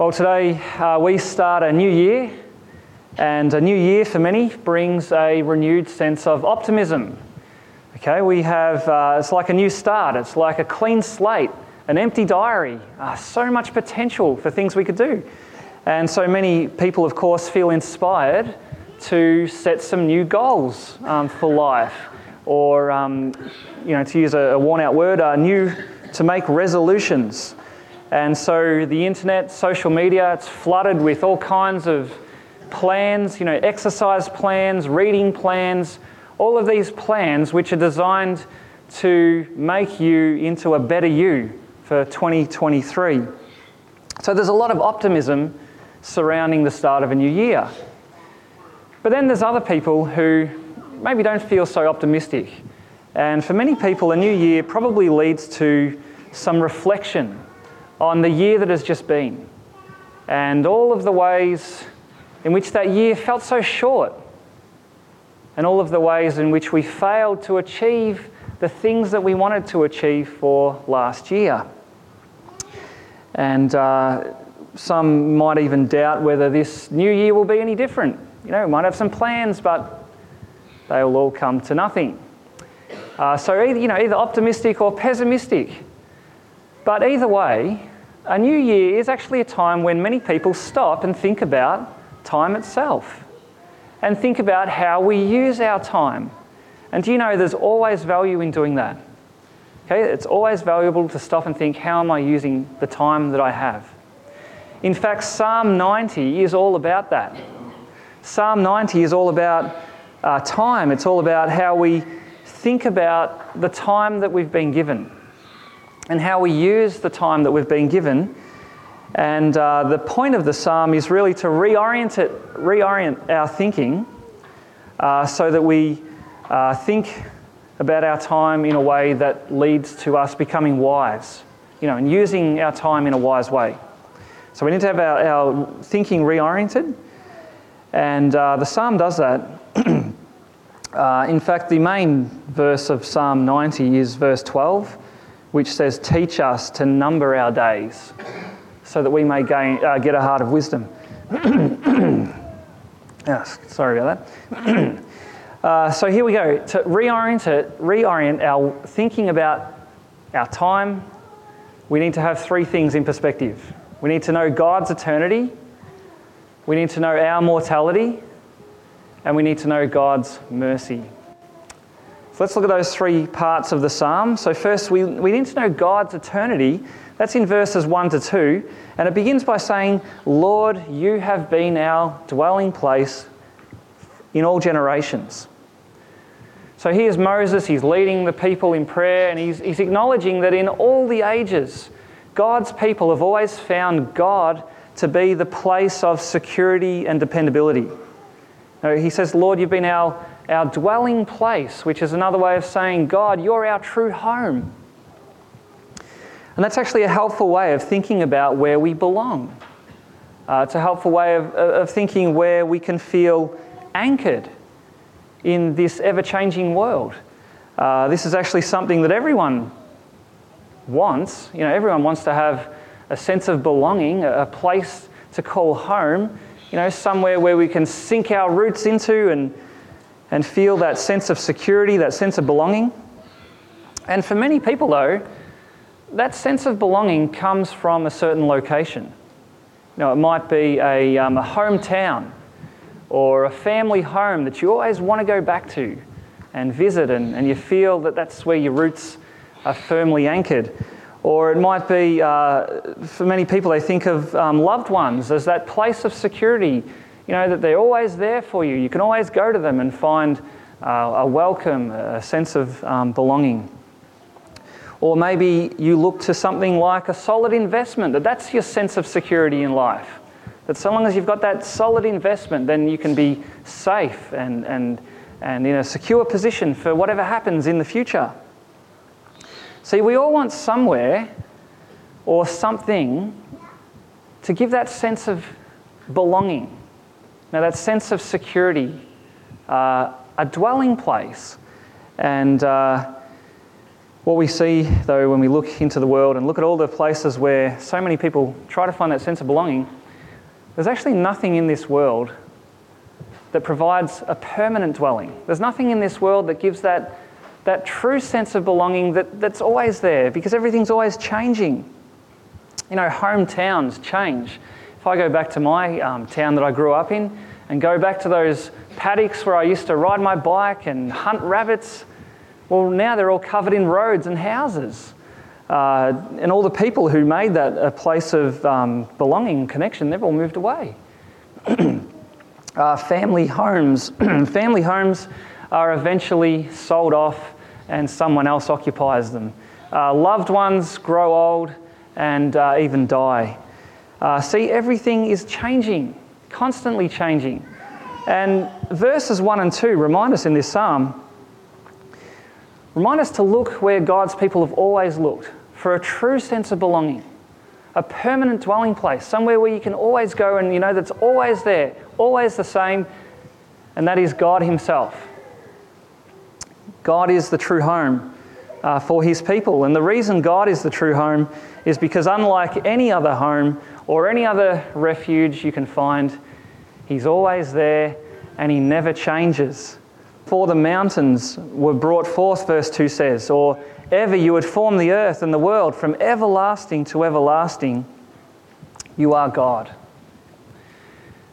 Well, today uh, we start a new year, and a new year for many brings a renewed sense of optimism. Okay, we have, uh, it's like a new start, it's like a clean slate, an empty diary, uh, so much potential for things we could do. And so many people, of course, feel inspired to set some new goals um, for life, or, um, you know, to use a, a worn out word, uh, new, to make resolutions. And so the internet, social media, it's flooded with all kinds of plans, you know, exercise plans, reading plans, all of these plans which are designed to make you into a better you for 2023. So there's a lot of optimism surrounding the start of a new year. But then there's other people who maybe don't feel so optimistic. And for many people, a new year probably leads to some reflection on the year that has just been and all of the ways in which that year felt so short and all of the ways in which we failed to achieve the things that we wanted to achieve for last year. And uh, some might even doubt whether this new year will be any different. You know, we might have some plans, but they will all come to nothing. Uh, so, either, you know, either optimistic or pessimistic. But either way, a new year is actually a time when many people stop and think about time itself and think about how we use our time. And do you know there's always value in doing that? Okay, it's always valuable to stop and think, how am I using the time that I have? In fact, Psalm 90 is all about that. Psalm 90 is all about uh, time, it's all about how we think about the time that we've been given and how we use the time that we've been given. And uh, the point of the psalm is really to reorient, it, reorient our thinking uh, so that we uh, think about our time in a way that leads to us becoming wise, you know, and using our time in a wise way. So we need to have our, our thinking reoriented, and uh, the psalm does that. Uh, in fact, the main verse of Psalm 90 is verse 12 which says, Teach us to number our days so that we may gain, uh, get a heart of wisdom. yes, sorry about that. uh, so here we go. To reorient it, reorient our thinking about our time, we need to have three things in perspective. We need to know God's eternity, we need to know our mortality, and we need to know God's mercy let's look at those three parts of the psalm. So, first, we, we need to know God's eternity. That's in verses 1 to 2. And it begins by saying, Lord, you have been our dwelling place in all generations. So here's Moses, he's leading the people in prayer, and he's, he's acknowledging that in all the ages, God's people have always found God to be the place of security and dependability. Now, he says, Lord, you've been our our dwelling place, which is another way of saying, God, you're our true home. And that's actually a helpful way of thinking about where we belong. Uh, it's a helpful way of, of thinking where we can feel anchored in this ever changing world. Uh, this is actually something that everyone wants. You know, everyone wants to have a sense of belonging, a place to call home, you know, somewhere where we can sink our roots into and and feel that sense of security, that sense of belonging. And for many people, though, that sense of belonging comes from a certain location. Know, it might be a, um, a hometown or a family home that you always want to go back to and visit, and, and you feel that that's where your roots are firmly anchored. Or it might be, uh, for many people, they think of um, loved ones as that place of security you know, that they're always there for you. You can always go to them and find uh, a welcome, a sense of um, belonging. Or maybe you look to something like a solid investment, that that's your sense of security in life. That so long as you've got that solid investment, then you can be safe and, and, and in a secure position for whatever happens in the future. See, we all want somewhere or something to give that sense of belonging. Now, that sense of security, uh, a dwelling place. And uh, What we see, though, when we look into the world and look at all the places where so many people try to find that sense of belonging, there's actually nothing in this world that provides a permanent dwelling. There's nothing in this world that gives that, that true sense of belonging that, that's always there because everything's always changing. You know, hometowns change. If I go back to my um, town that I grew up in and go back to those paddocks where I used to ride my bike and hunt rabbits, well, now they're all covered in roads and houses. Uh, and all the people who made that a place of um, belonging and connection, they've all moved away. uh, family homes. family homes are eventually sold off and someone else occupies them. Uh, loved ones grow old and uh, even die. Uh, see, everything is changing, constantly changing. And verses 1 and 2 remind us in this psalm, remind us to look where God's people have always looked for a true sense of belonging a permanent dwelling place, somewhere where you can always go and you know that's always there, always the same, and that is God Himself. God is the true home uh, for His people. And the reason God is the true home is because, unlike any other home or any other refuge you can find, He's always there and He never changes. For the mountains were brought forth, verse 2 says, or ever you would form the earth and the world from everlasting to everlasting, you are God.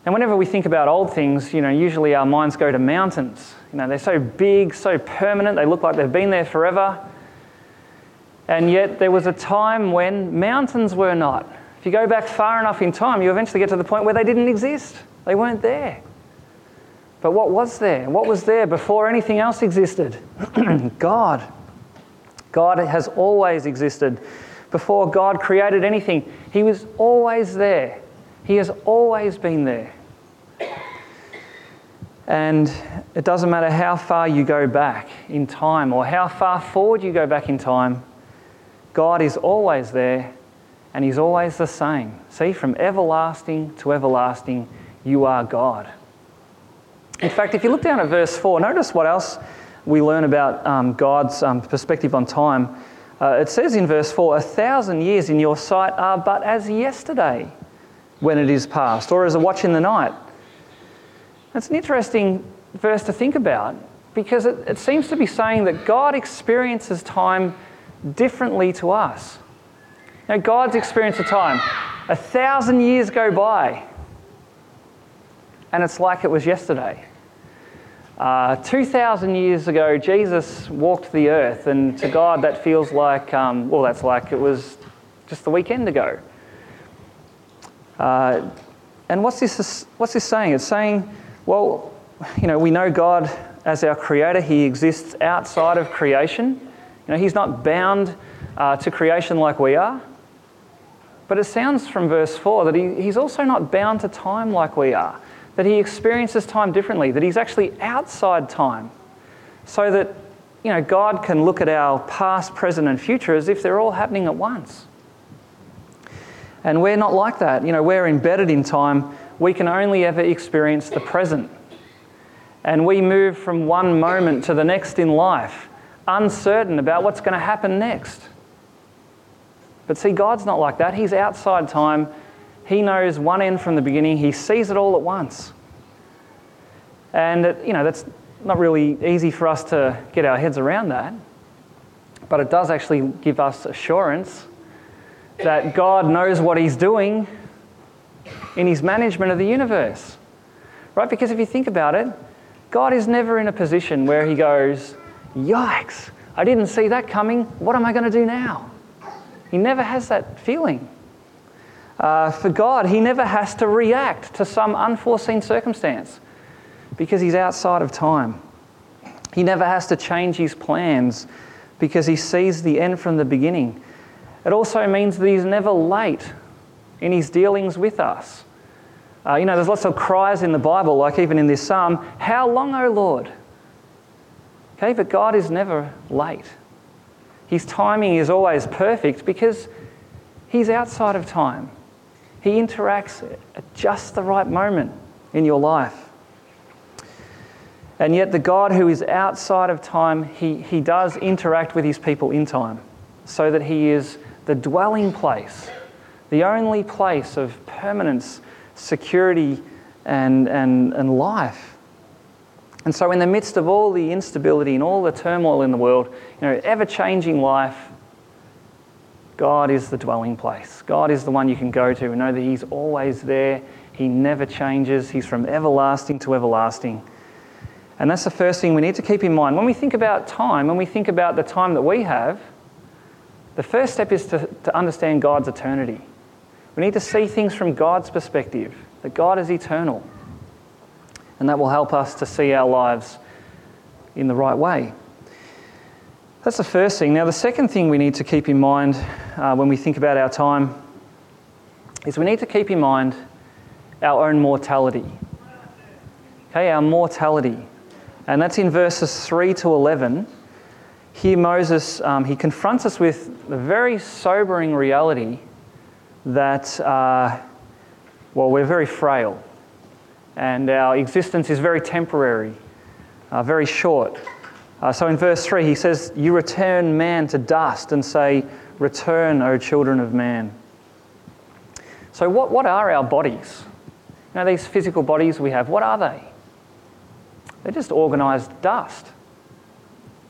And whenever we think about old things, you know, usually our minds go to mountains. You know, they're so big, so permanent, they look like they've been there forever. And yet there was a time when mountains were not. You go back far enough in time, you eventually get to the point where they didn't exist. They weren't there. But what was there? What was there before anything else existed? God. God has always existed. Before God created anything, He was always there. He has always been there. And it doesn't matter how far you go back in time or how far forward you go back in time, God is always there and He's always the same. See, from everlasting to everlasting, you are God. In fact, if you look down at verse 4, notice what else we learn about um, God's um, perspective on time. Uh, it says in verse 4 A thousand years in your sight are but as yesterday when it is past, or as a watch in the night. That's an interesting verse to think about because it, it seems to be saying that God experiences time differently to us. Now, God's experience of time, a thousand years go by, and it's like it was yesterday. Uh, 2,000 years ago, Jesus walked the earth, and to God, that feels like, um, well, that's like it was just the weekend ago. Uh, and what's this, what's this saying? It's saying, well, you know, we know God as our creator, He exists outside of creation. You know, He's not bound uh, to creation like we are. But it sounds from verse 4 that he, He's also not bound to time like we are that he experiences time differently, that he's actually outside time, so that you know, God can look at our past, present, and future as if they're all happening at once. And we're not like that. You know, we're embedded in time. We can only ever experience the present. And we move from one moment to the next in life, uncertain about what's going to happen next. But see, God's not like that. He's outside time he knows one end from the beginning, He sees it all at once. And, you know, that's not really easy for us to get our heads around that. But it does actually give us assurance that God knows what He's doing in His management of the universe. Right? Because if you think about it, God is never in a position where He goes, Yikes, I didn't see that coming. What am I going to do now? He never has that feeling. Uh, for God, He never has to react to some unforeseen circumstance because He's outside of time. He never has to change His plans because He sees the end from the beginning. It also means that He's never late in His dealings with us. Uh, you know, there's lots of cries in the Bible, like even in this psalm, How long, O Lord? Okay, but God is never late. His timing is always perfect because He's outside of time. He interacts at just the right moment in your life. And yet, the God who is outside of time, he, he does interact with his people in time so that he is the dwelling place, the only place of permanence, security, and, and, and life. And so, in the midst of all the instability and all the turmoil in the world, you know, ever changing life, God is the dwelling place. God is the one you can go to and know that He's always there. He never changes. He's from everlasting to everlasting. And that's the first thing we need to keep in mind. When we think about time, when we think about the time that we have, the first step is to, to understand God's eternity. We need to see things from God's perspective, that God is eternal. And that will help us to see our lives in the right way. That's the first thing. Now, the second thing we need to keep in mind uh, when we think about our time is we need to keep in mind our own mortality. Okay, our mortality. And that's in verses 3 to 11. Here, Moses, um, he confronts us with the very sobering reality that, uh, well, we're very frail and our existence is very temporary, uh, very short. Uh, so in verse 3, he says, You return man to dust and say, Return, O children of man. So, what, what are our bodies? You know, these physical bodies we have, what are they? They're just organized dust.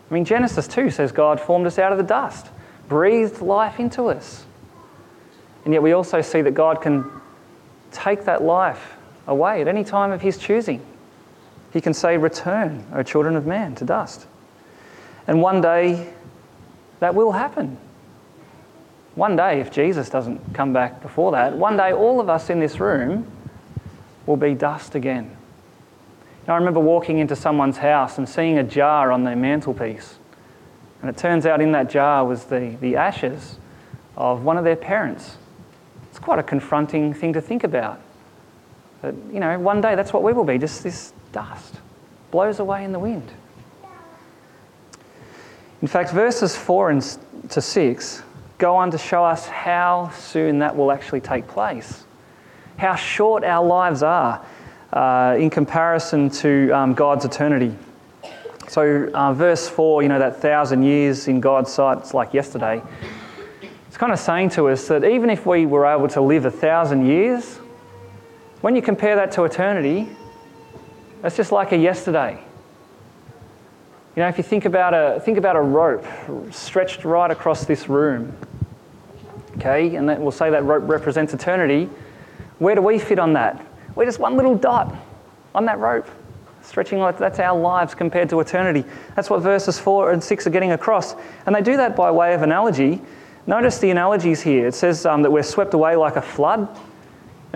I mean, Genesis 2 says God formed us out of the dust, breathed life into us. And yet we also see that God can take that life away at any time of his choosing. He can say, Return, O children of man, to dust. And one day that will happen. One day, if Jesus doesn't come back before that, one day all of us in this room will be dust again. I remember walking into someone's house and seeing a jar on their mantelpiece. And it turns out in that jar was the, the ashes of one of their parents. It's quite a confronting thing to think about. That, you know, one day that's what we will be, just this dust blows away in the wind. In fact, verses 4 and to 6 go on to show us how soon that will actually take place, how short our lives are uh, in comparison to um, God's eternity. So, uh, verse 4, you know, that thousand years in God's sight, it's like yesterday. It's kind of saying to us that even if we were able to live a thousand years, when you compare that to eternity, that's just like a yesterday. You know, if you think about a, think about a rope stretched right across this room, okay, and that, we'll say that rope represents eternity, where do we fit on that? We're just one little dot on that rope, stretching like that's our lives compared to eternity. That's what verses 4 and 6 are getting across. And they do that by way of analogy. Notice the analogies here. It says um, that we're swept away like a flood.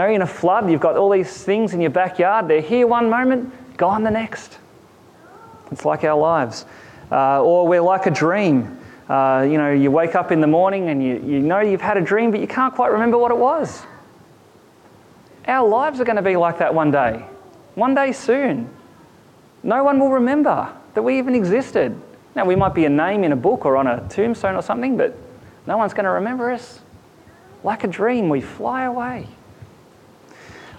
Know, in a flood, you've got all these things in your backyard. They're here one moment, gone the next. It's like our lives. Uh, or we're like a dream. Uh, you know, you wake up in the morning and you, you know you've had a dream, but you can't quite remember what it was. Our lives are going to be like that one day. One day soon. No one will remember that we even existed. Now, we might be a name in a book or on a tombstone or something, but no one's going to remember us. Like a dream, we fly away.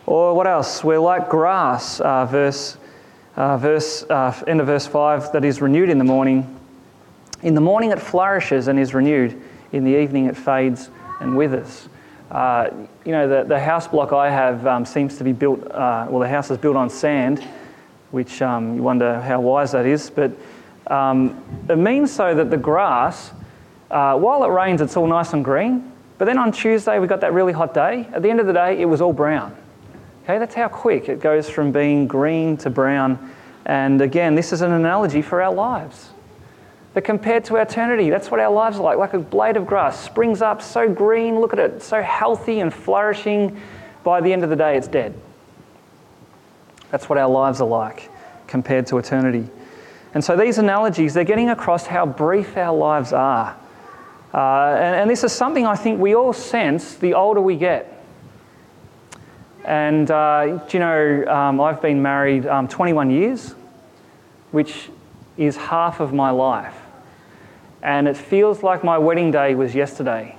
Or what else? We're like grass, uh, verse, uh, verse, uh, end of verse 5, that is renewed in the morning. In the morning it flourishes and is renewed. In the evening it fades and withers. Uh, you know, the, the house block I have um, seems to be built, uh, well, the house is built on sand, which um, you wonder how wise that is. But um, it means so that the grass, uh, while it rains, it's all nice and green. But then on Tuesday, we got that really hot day. At the end of the day, it was all brown. Okay, that's how quick it goes from being green to brown. And again, this is an analogy for our lives. But compared to eternity, that's what our lives are like like a blade of grass, springs up so green, look at it, so healthy and flourishing. By the end of the day, it's dead. That's what our lives are like compared to eternity. And so these analogies, they're getting across how brief our lives are. Uh, and, and this is something I think we all sense the older we get. And uh, do you know, um, I've been married um, 21 years, which is half of my life. And it feels like my wedding day was yesterday.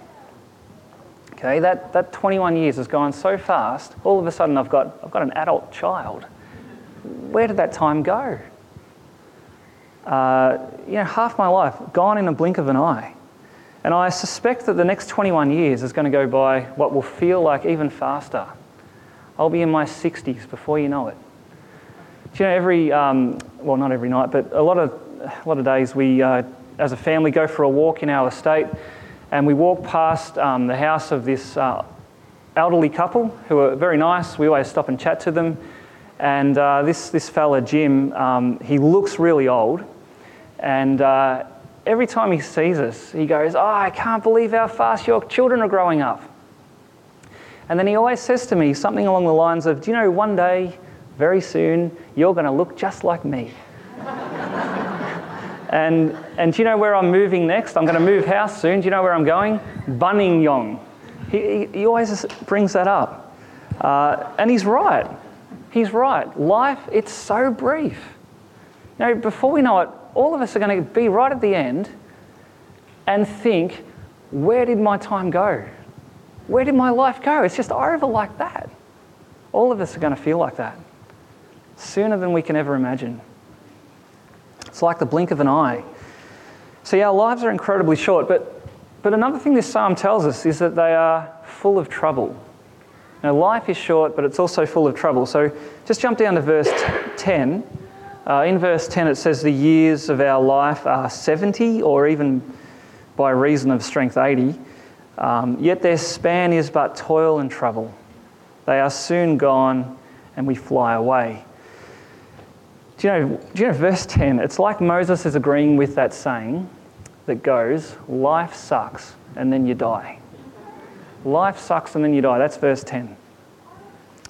Okay, that, that 21 years has gone so fast, all of a sudden I've got, I've got an adult child. Where did that time go? uh, you know, half my life gone in a blink of an eye. And I suspect that the next 21 years is going to go by what will feel like even faster. I'll be in my 60s before you know it. Do you know, every, um, well, not every night, but a lot of, a lot of days we, uh, as a family, go for a walk in our estate and we walk past um, the house of this uh, elderly couple who are very nice. We always stop and chat to them. And uh, this, this fella, Jim, um, he looks really old. And uh, every time he sees us, he goes, Oh, I can't believe how fast your children are growing up. And then he always says to me something along the lines of, Do you know, one day, very soon, you're going to look just like me. and, and do you know where I'm moving next? I'm going to move house soon. Do you know where I'm going? Buninyong. He, he, he always brings that up. Uh, and he's right. He's right. Life, it's so brief. You know, before we know it, all of us are going to be right at the end and think, where did my time go? Where did my life go? It's just over like that. All of us are going to feel like that sooner than we can ever imagine. It's like the blink of an eye. See, our lives are incredibly short, but, but another thing this psalm tells us is that they are full of trouble. Now, life is short, but it's also full of trouble. So just jump down to verse 10. Uh, in verse 10, it says the years of our life are 70, or even by reason of strength 80. Um, yet their span is but toil and trouble. They are soon gone, and we fly away. Do you, know, do you know verse 10? It's like Moses is agreeing with that saying that goes, Life sucks, and then you die. Life sucks, and then you die. That's verse 10.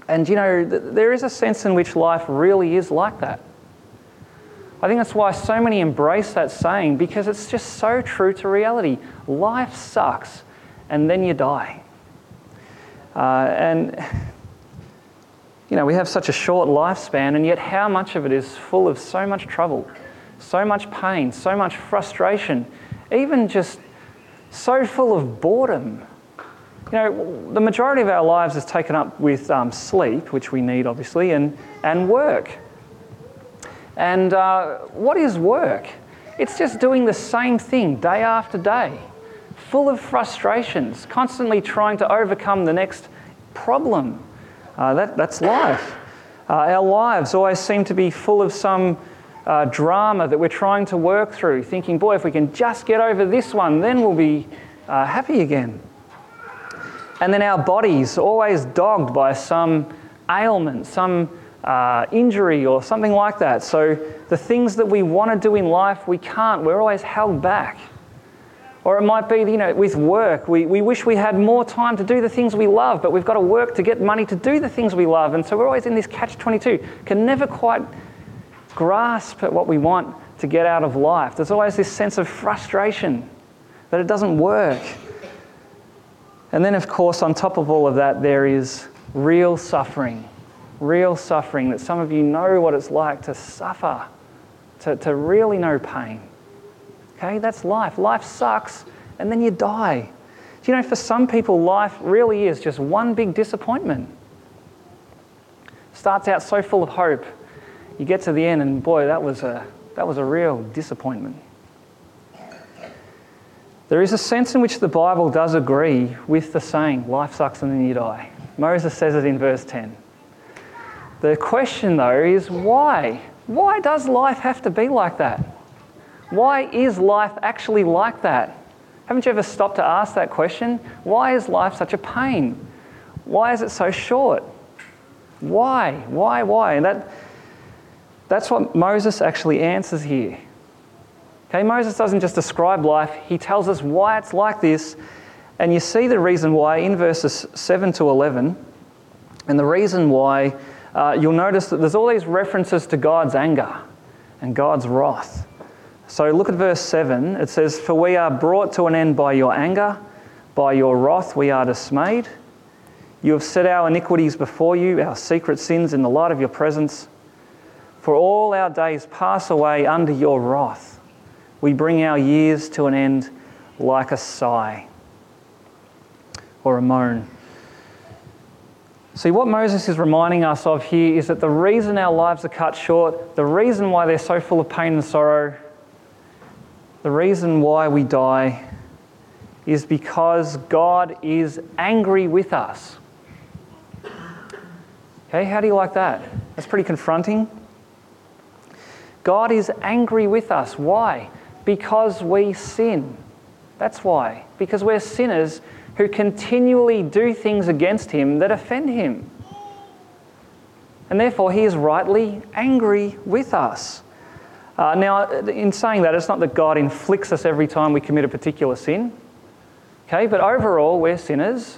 And you know, there is a sense in which life really is like that. I think that's why so many embrace that saying because it's just so true to reality. Life sucks and then you die. Uh, and, you know, we have such a short lifespan, and yet how much of it is full of so much trouble, so much pain, so much frustration, even just so full of boredom. You know, the majority of our lives is taken up with um, sleep, which we need obviously, and, and work. And uh, what is work? It's just doing the same thing day after day, full of frustrations, constantly trying to overcome the next problem. Uh, that, that's life. Uh, our lives always seem to be full of some uh, drama that we're trying to work through, thinking, boy, if we can just get over this one, then we'll be uh, happy again. And then our bodies always dogged by some ailment, some uh, injury or something like that. So the things that we want to do in life, we can't. We're always held back. Or it might be, you know, with work, we, we wish we had more time to do the things we love, but we've got to work to get money to do the things we love. And so we're always in this catch 22, can never quite grasp at what we want to get out of life. There's always this sense of frustration that it doesn't work. And then, of course, on top of all of that, there is real suffering real suffering, that some of you know what it's like to suffer, to, to really know pain. Okay, that's life. Life sucks, and then you die. Do you know, for some people, life really is just one big disappointment. Starts out so full of hope. You get to the end, and boy, that was a, that was a real disappointment. There is a sense in which the Bible does agree with the saying, life sucks and then you die. Moses says it in verse 10. The question, though, is why? Why does life have to be like that? Why is life actually like that? Haven't you ever stopped to ask that question? Why is life such a pain? Why is it so short? Why? Why? Why? And that, that's what Moses actually answers here. Okay, Moses doesn't just describe life, he tells us why it's like this. And you see the reason why in verses 7 to 11. And the reason why uh, you'll notice that there's all these references to God's anger and God's wrath. So look at verse 7. It says, For we are brought to an end by your anger, by your wrath we are dismayed. You have set our iniquities before you, our secret sins in the light of your presence. For all our days pass away under your wrath. We bring our years to an end like a sigh or a moan. See, what Moses is reminding us of here is that the reason our lives are cut short, the reason why they're so full of pain and sorrow, The reason why we die is because God is angry with us. Okay, how do you like that? That's pretty confronting. God is angry with us. Why? Because we sin. That's why. Because we're sinners who continually do things against Him that offend Him. And therefore, He is rightly angry with us. Uh, now, in saying that, it's not that God inflicts us every time we commit a particular sin. Okay, but overall, we're sinners,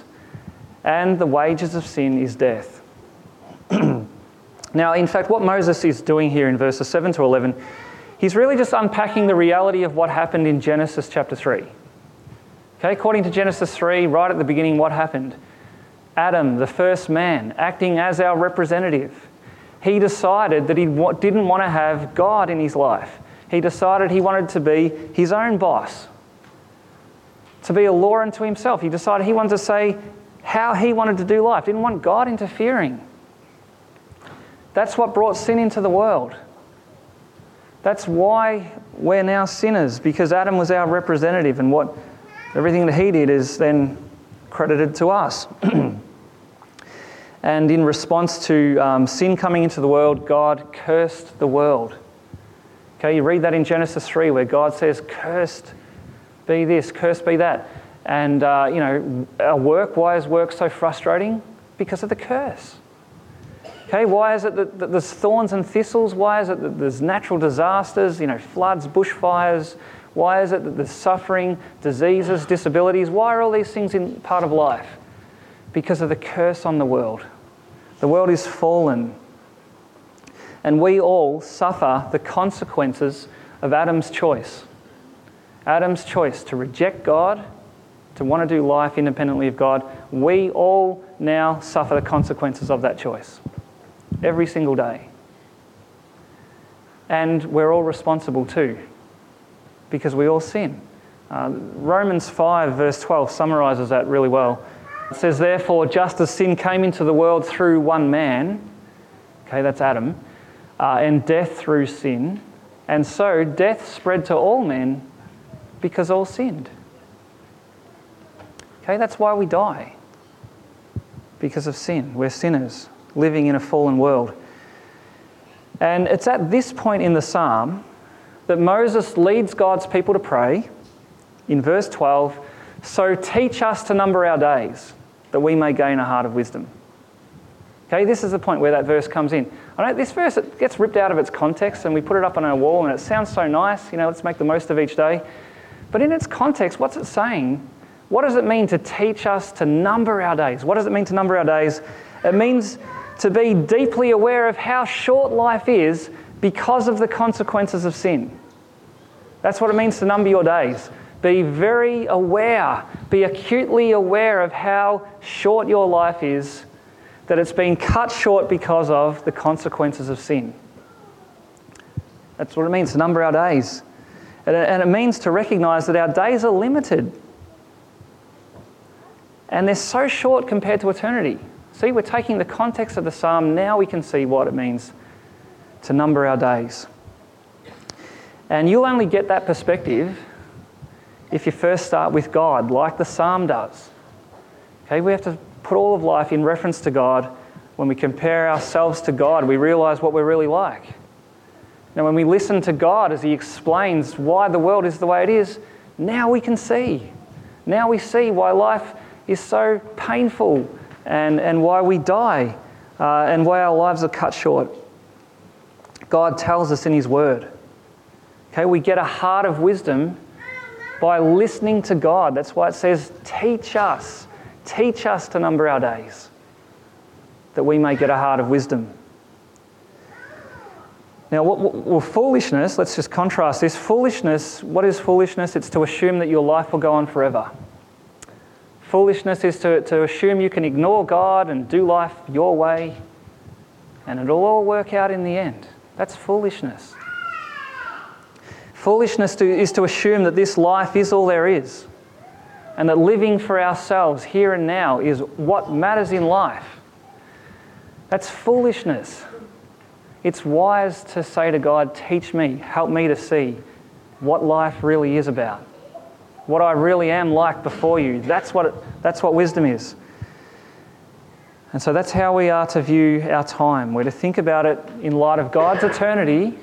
and the wages of sin is death. now, in fact, what Moses is doing here in verses 7 to 11, he's really just unpacking the reality of what happened in Genesis chapter 3. Okay, according to Genesis 3, right at the beginning, what happened? Adam, the first man, acting as our representative, he decided that he didn't want to have God in his life. He decided he wanted to be his own boss, to be a law unto himself. He decided he wanted to say how he wanted to do life, didn't want God interfering. That's what brought sin into the world. That's why we're now sinners, because Adam was our representative, and what everything that he did is then credited to us. and in response to um, sin coming into the world, God cursed the world. Okay, you read that in Genesis 3 where God says, Cursed be this, cursed be that. And, uh, you know, our work, why is work so frustrating? Because of the curse. Okay, why is it that, there's thorns and thistles? Why is it that there's natural disasters, you know, floods, bushfires? Why is it that there's suffering, diseases, disabilities? Why are all these things in part of life? Because of the curse on the world. The world is fallen. And we all suffer the consequences of Adam's choice. Adam's choice to reject God, to want to do life independently of God. We all now suffer the consequences of that choice every single day. And we're all responsible too because we all sin. Uh, Romans 5, verse 12, summarizes that really well. It says, Therefore, just as sin came into the world through one man, okay, that's Adam, uh, and death through sin, and so death spread to all men because all sinned. Okay, that's why we die. Because of sin. We're sinners living in a fallen world. And it's at this point in the psalm that Moses leads God's people to pray in verse 12 So teach us to number our days, that we may gain a heart of wisdom. Okay, this is the point where that verse comes in. I know this verse it gets ripped out of its context and we put it up on our wall and it sounds so nice, you know, let's make the most of each day. But in its context, what's it saying? What does it mean to teach us to number our days? What does it mean to number our days? It means to be deeply aware of how short life is because of the consequences of sin. That's what it means to number your days. Be very aware, be acutely aware of how short your life is, that it's been cut short because of the consequences of sin. That's what it means to number our days. And it means to recognize that our days are limited. And they're so short compared to eternity. See, we're taking the context of the psalm, now we can see what it means to number our days. And you'll only get that perspective if you first start with God, like the psalm does. Okay, we have to put all of life in reference to God. When we compare ourselves to God, we realize what we're really like. Now, when we listen to God as He explains why the world is the way it is, now we can see. Now we see why life is so painful and, and why we die uh, and why our lives are cut short. God tells us in His Word. Okay, we get a heart of wisdom by listening to God. That's why it says, Teach us, teach us to number our days, that we may get a heart of wisdom. Now, what, well, foolishness, let's just contrast this. Foolishness, what is foolishness? It's to assume that your life will go on forever. Foolishness is to, to assume you can ignore God and do life your way, and it'll all work out in the end. That's foolishness. Foolishness to, is to assume that this life is all there is, and that living for ourselves here and now is what matters in life. That's foolishness. It's wise to say to God, Teach me, help me to see what life really is about, what I really am like before you. That's what, it, that's what wisdom is. And so that's how we are to view our time. We're to think about it in light of God's eternity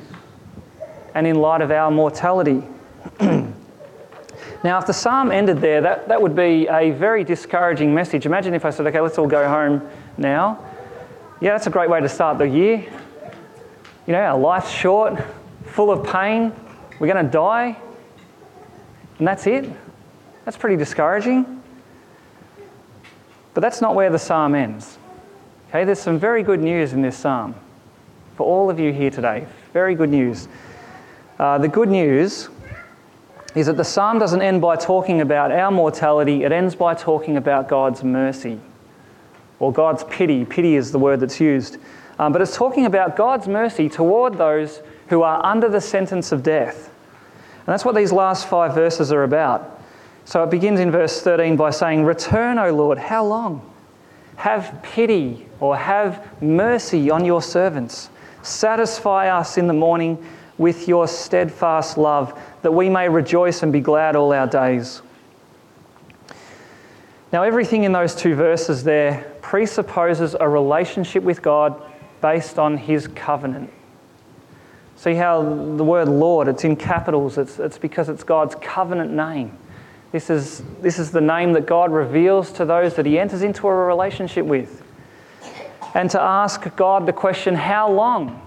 and in light of our mortality. now, if the psalm ended there, that, that would be a very discouraging message. Imagine if I said, okay, let's all go home now. Yeah, that's a great way to start the year. You know, our life's short, full of pain, we're going to die, and that's it. That's pretty discouraging. But that's not where the psalm ends. Okay, there's some very good news in this psalm for all of you here today. Very good news. Uh, the good news is that the psalm doesn't end by talking about our mortality, it ends by talking about God's mercy or God's pity. Pity is the word that's used. Um, but it's talking about God's mercy toward those who are under the sentence of death. And that's what these last five verses are about. So it begins in verse 13 by saying, Return, O Lord, how long? Have pity or have mercy on your servants. Satisfy us in the morning with your steadfast love, that we may rejoice and be glad all our days. Now, everything in those two verses there presupposes a relationship with God based on his covenant. See how the word Lord, it's in capitals, it's, it's because it's God's covenant name. This is, this is the name that God reveals to those that he enters into a relationship with. And to ask God the question, how long?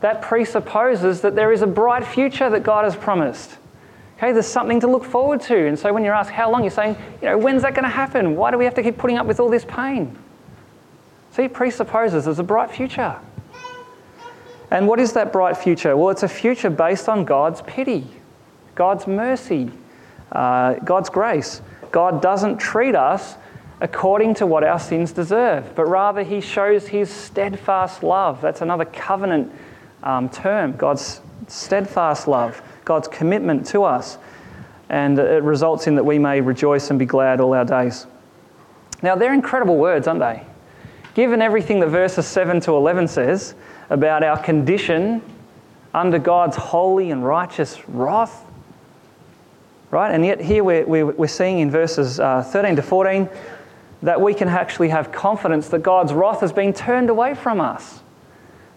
That presupposes that there is a bright future that God has promised. Okay, there's something to look forward to. And so when you're asked how long, you're saying, you know, when's that going to happen? Why do we have to keep putting up with all this pain? See, it presupposes there's a bright future. And what is that bright future? Well, it's a future based on God's pity, God's mercy, uh, God's grace. God doesn't treat us according to what our sins deserve, but rather He shows His steadfast love. That's another covenant um, term God's steadfast love, God's commitment to us. And it results in that we may rejoice and be glad all our days. Now, they're incredible words, aren't they? given everything that verses 7 to 11 says about our condition under God's holy and righteous wrath, right? And yet, here we're, we're seeing in verses uh, 13 to 14 that we can actually have confidence that God's wrath has been turned away from us.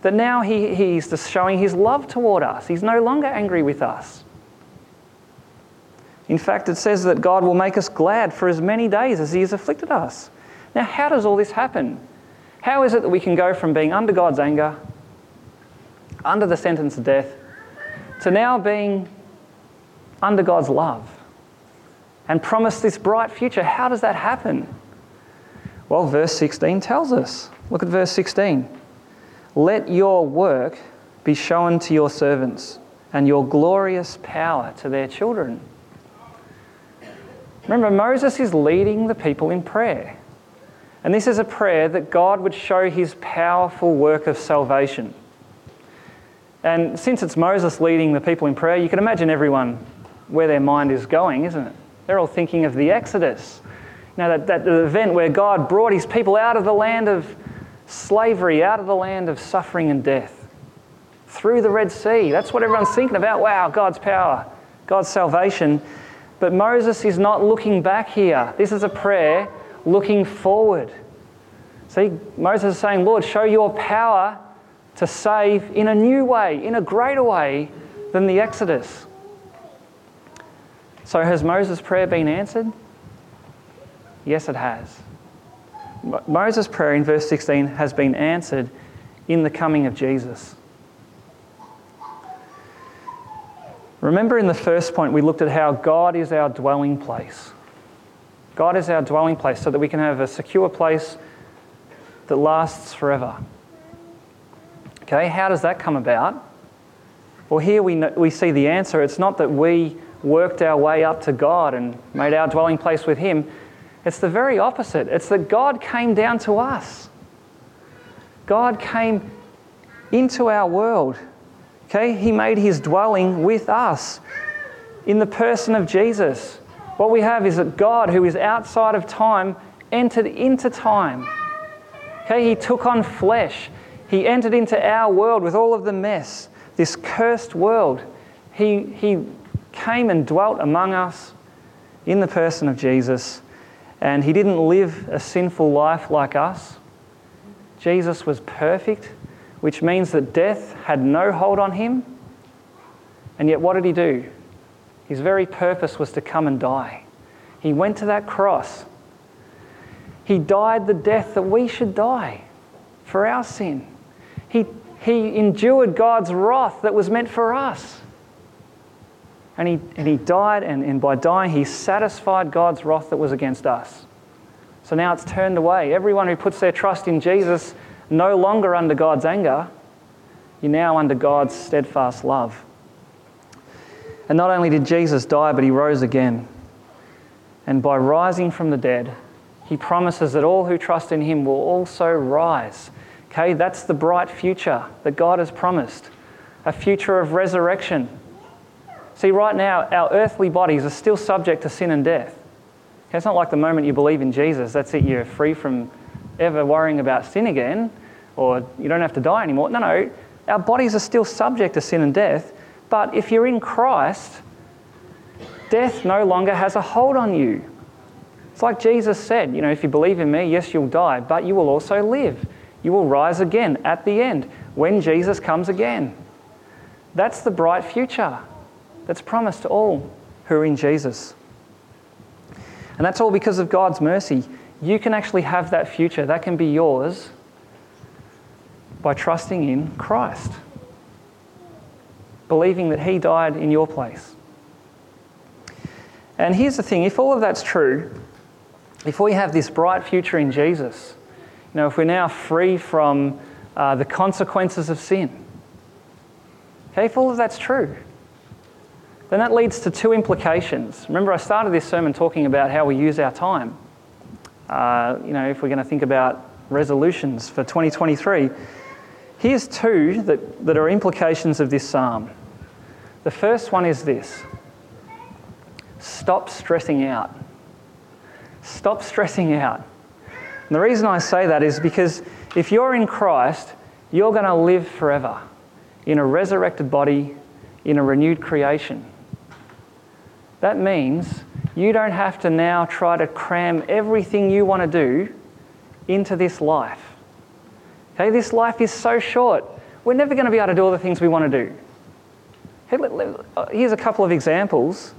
That now he, He's just showing His love toward us. He's no longer angry with us. In fact, it says that God will make us glad for as many days as He has afflicted us. Now, how does all this happen? How is it that we can go from being under God's anger, under the sentence of death, to now being under God's love and promise this bright future? How does that happen? Well, verse 16 tells us. Look at verse 16. Let your work be shown to your servants and your glorious power to their children. Remember, Moses is leading the people in prayer. And this is a prayer that God would show his powerful work of salvation. And since it's Moses leading the people in prayer, you can imagine everyone where their mind is going, isn't it? They're all thinking of the Exodus. You know, that, that event where God brought his people out of the land of slavery, out of the land of suffering and death, through the Red Sea. That's what everyone's thinking about. Wow, God's power, God's salvation. But Moses is not looking back here. This is a prayer looking forward. See, Moses is saying, Lord, show your power to save in a new way, in a greater way than the Exodus. So, has Moses' prayer been answered? Yes, it has. Moses' prayer in verse 16 has been answered in the coming of Jesus. Remember in the first point, we looked at how God is our dwelling place. God is our dwelling place so that we can have a secure place that lasts forever. Okay, how does that come about? Well, here we, we see the answer. It's not that we worked our way up to God and made our dwelling place with Him. It's the very opposite. It's that God came down to us. God came into our world. Okay, He made His dwelling with us in the person of Jesus. What we have is that God, who is outside of time, entered into time. Okay, he took on flesh. He entered into our world with all of the mess, this cursed world. He, he came and dwelt among us in the person of Jesus, and he didn't live a sinful life like us. Jesus was perfect, which means that death had no hold on him. And yet, what did he do? His very purpose was to come and die. He went to that cross. He died the death that we should die for our sin. He, he endured God's wrath that was meant for us. And he, and he died, and, and by dying, he satisfied God's wrath that was against us. So now it's turned away. Everyone who puts their trust in Jesus, no longer under God's anger, you're now under God's steadfast love. And not only did Jesus die, but he rose again. And by rising from the dead, he promises that all who trust in him will also rise. Okay, that's the bright future that God has promised a future of resurrection. See, right now, our earthly bodies are still subject to sin and death. It's not like the moment you believe in Jesus, that's it, you're free from ever worrying about sin again, or you don't have to die anymore. No, no, our bodies are still subject to sin and death, but if you're in Christ, death no longer has a hold on you. It's like Jesus said, you know, if you believe in me, yes, you'll die, but you will also live. You will rise again at the end when Jesus comes again. That's the bright future that's promised to all who are in Jesus. And that's all because of God's mercy. You can actually have that future, that can be yours by trusting in Christ, believing that He died in your place. And here's the thing if all of that's true, if we have this bright future in Jesus, you know, if we're now free from uh, the consequences of sin, okay, if all of that's true, then that leads to two implications. Remember, I started this sermon talking about how we use our time. Uh, you know, if we're going to think about resolutions for 2023, here's two that, that are implications of this psalm. The first one is this stop stressing out. Stop stressing out. And the reason I say that is because if you're in Christ, you're going to live forever in a resurrected body, in a renewed creation. That means you don't have to now try to cram everything you want to do into this life. Okay, this life is so short. We're never going to be able to do all the things we want to do. Uh, here's a couple of examples.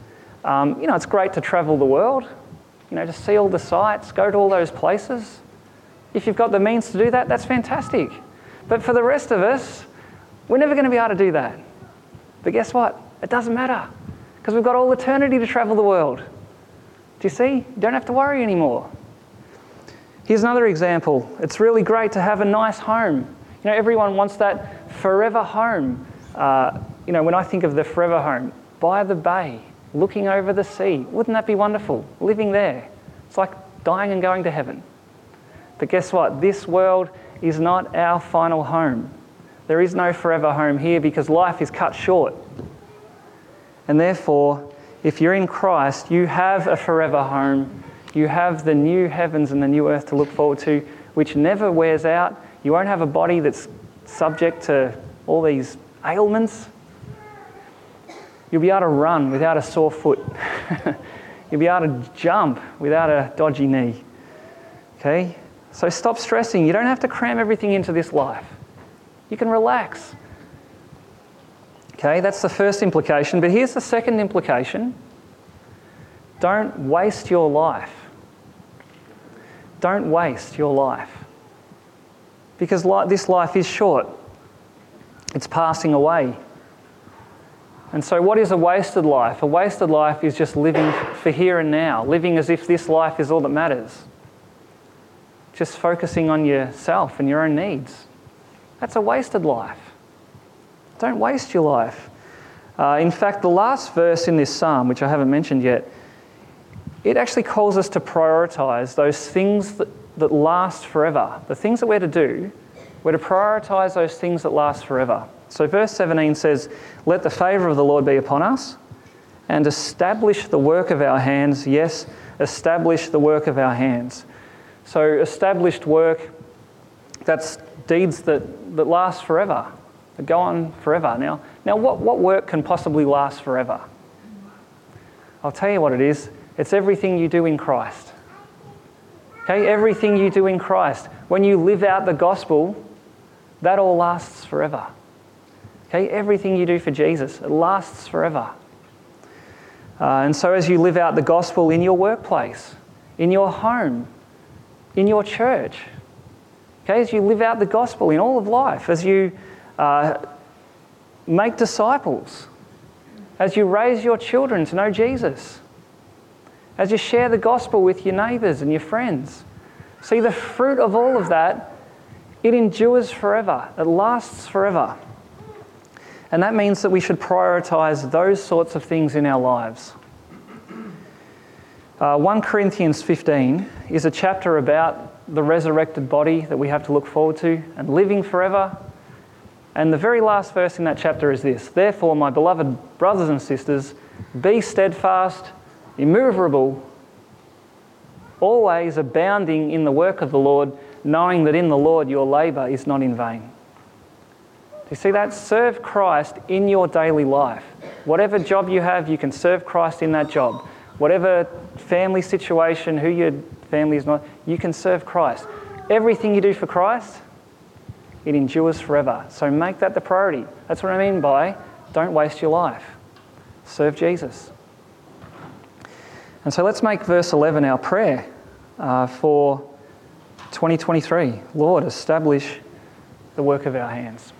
Um, you know, it's great to travel the world, you know, to see all the sights, go to all those places. If you've got the means to do that, that's fantastic. But for the rest of us, we're never going to be able to do that. But guess what? It doesn't matter because we've got all eternity to travel the world. Do you see? You don't have to worry anymore. Here's another example. It's really great to have a nice home. You know, everyone wants that forever home. Uh, you know, when I think of the forever home, by the bay, looking over the sea, wouldn't that be wonderful? Living there. It's like dying and going to heaven. But guess what? This world is not our final home. There is no forever home here because life is cut short. And therefore, if you're in Christ, you have a forever home. You have the new heavens and the new earth to look forward to, which never wears out. You won't have a body that's subject to all these ailments. You'll be able to run without a sore foot. You'll be able to jump without a dodgy knee. Okay? So stop stressing. You don't have to cram everything into this life. You can relax. Okay, that's the first implication. But here's the second implication don't waste your life. Don't waste your life. Because this life is short, it's passing away. And so, what is a wasted life? A wasted life is just living for here and now, living as if this life is all that matters just focusing on yourself and your own needs. That's a wasted life. Don't waste your life. Uh, in fact, the last verse in this psalm, which I haven't mentioned yet, it actually calls us to prioritize those things that, that last forever. The things that we're to do, we're to prioritize those things that last forever. So, verse 17 says, Let the favour of the Lord be upon us and establish the work of our hands. Yes, establish the work of our hands. So, established work, that's deeds that, that last forever, that go on forever. Now, now what, what work can possibly last forever? I'll tell you what it is it's everything you do in Christ. Okay, everything you do in Christ. When you live out the gospel, that all lasts forever. Okay, everything you do for Jesus, it lasts forever. Uh, and so, as you live out the gospel in your workplace, in your home, in your church, okay, as you live out the gospel in all of life, as you uh, make disciples, as you raise your children to know Jesus, as you share the gospel with your neighbours and your friends. See, the fruit of all of that, it endures forever, it lasts forever. And that means that we should prioritise those sorts of things in our lives. Uh, 1 Corinthians 15 is a chapter about the resurrected body that we have to look forward to and living forever. And the very last verse in that chapter is this Therefore, my beloved brothers and sisters, be steadfast, immovable, always abounding in the work of the Lord, knowing that in the Lord your labour is not in vain. Do you see that? Serve Christ in your daily life. Whatever job you have, you can serve Christ in that job. Whatever family situation, who your family is not, you can serve Christ. Everything you do for Christ, it endures forever. So make that the priority. That's what I mean by don't waste your life. Serve Jesus. And so let's make verse 11 our prayer uh, for 2023. Lord, establish the work of our hands.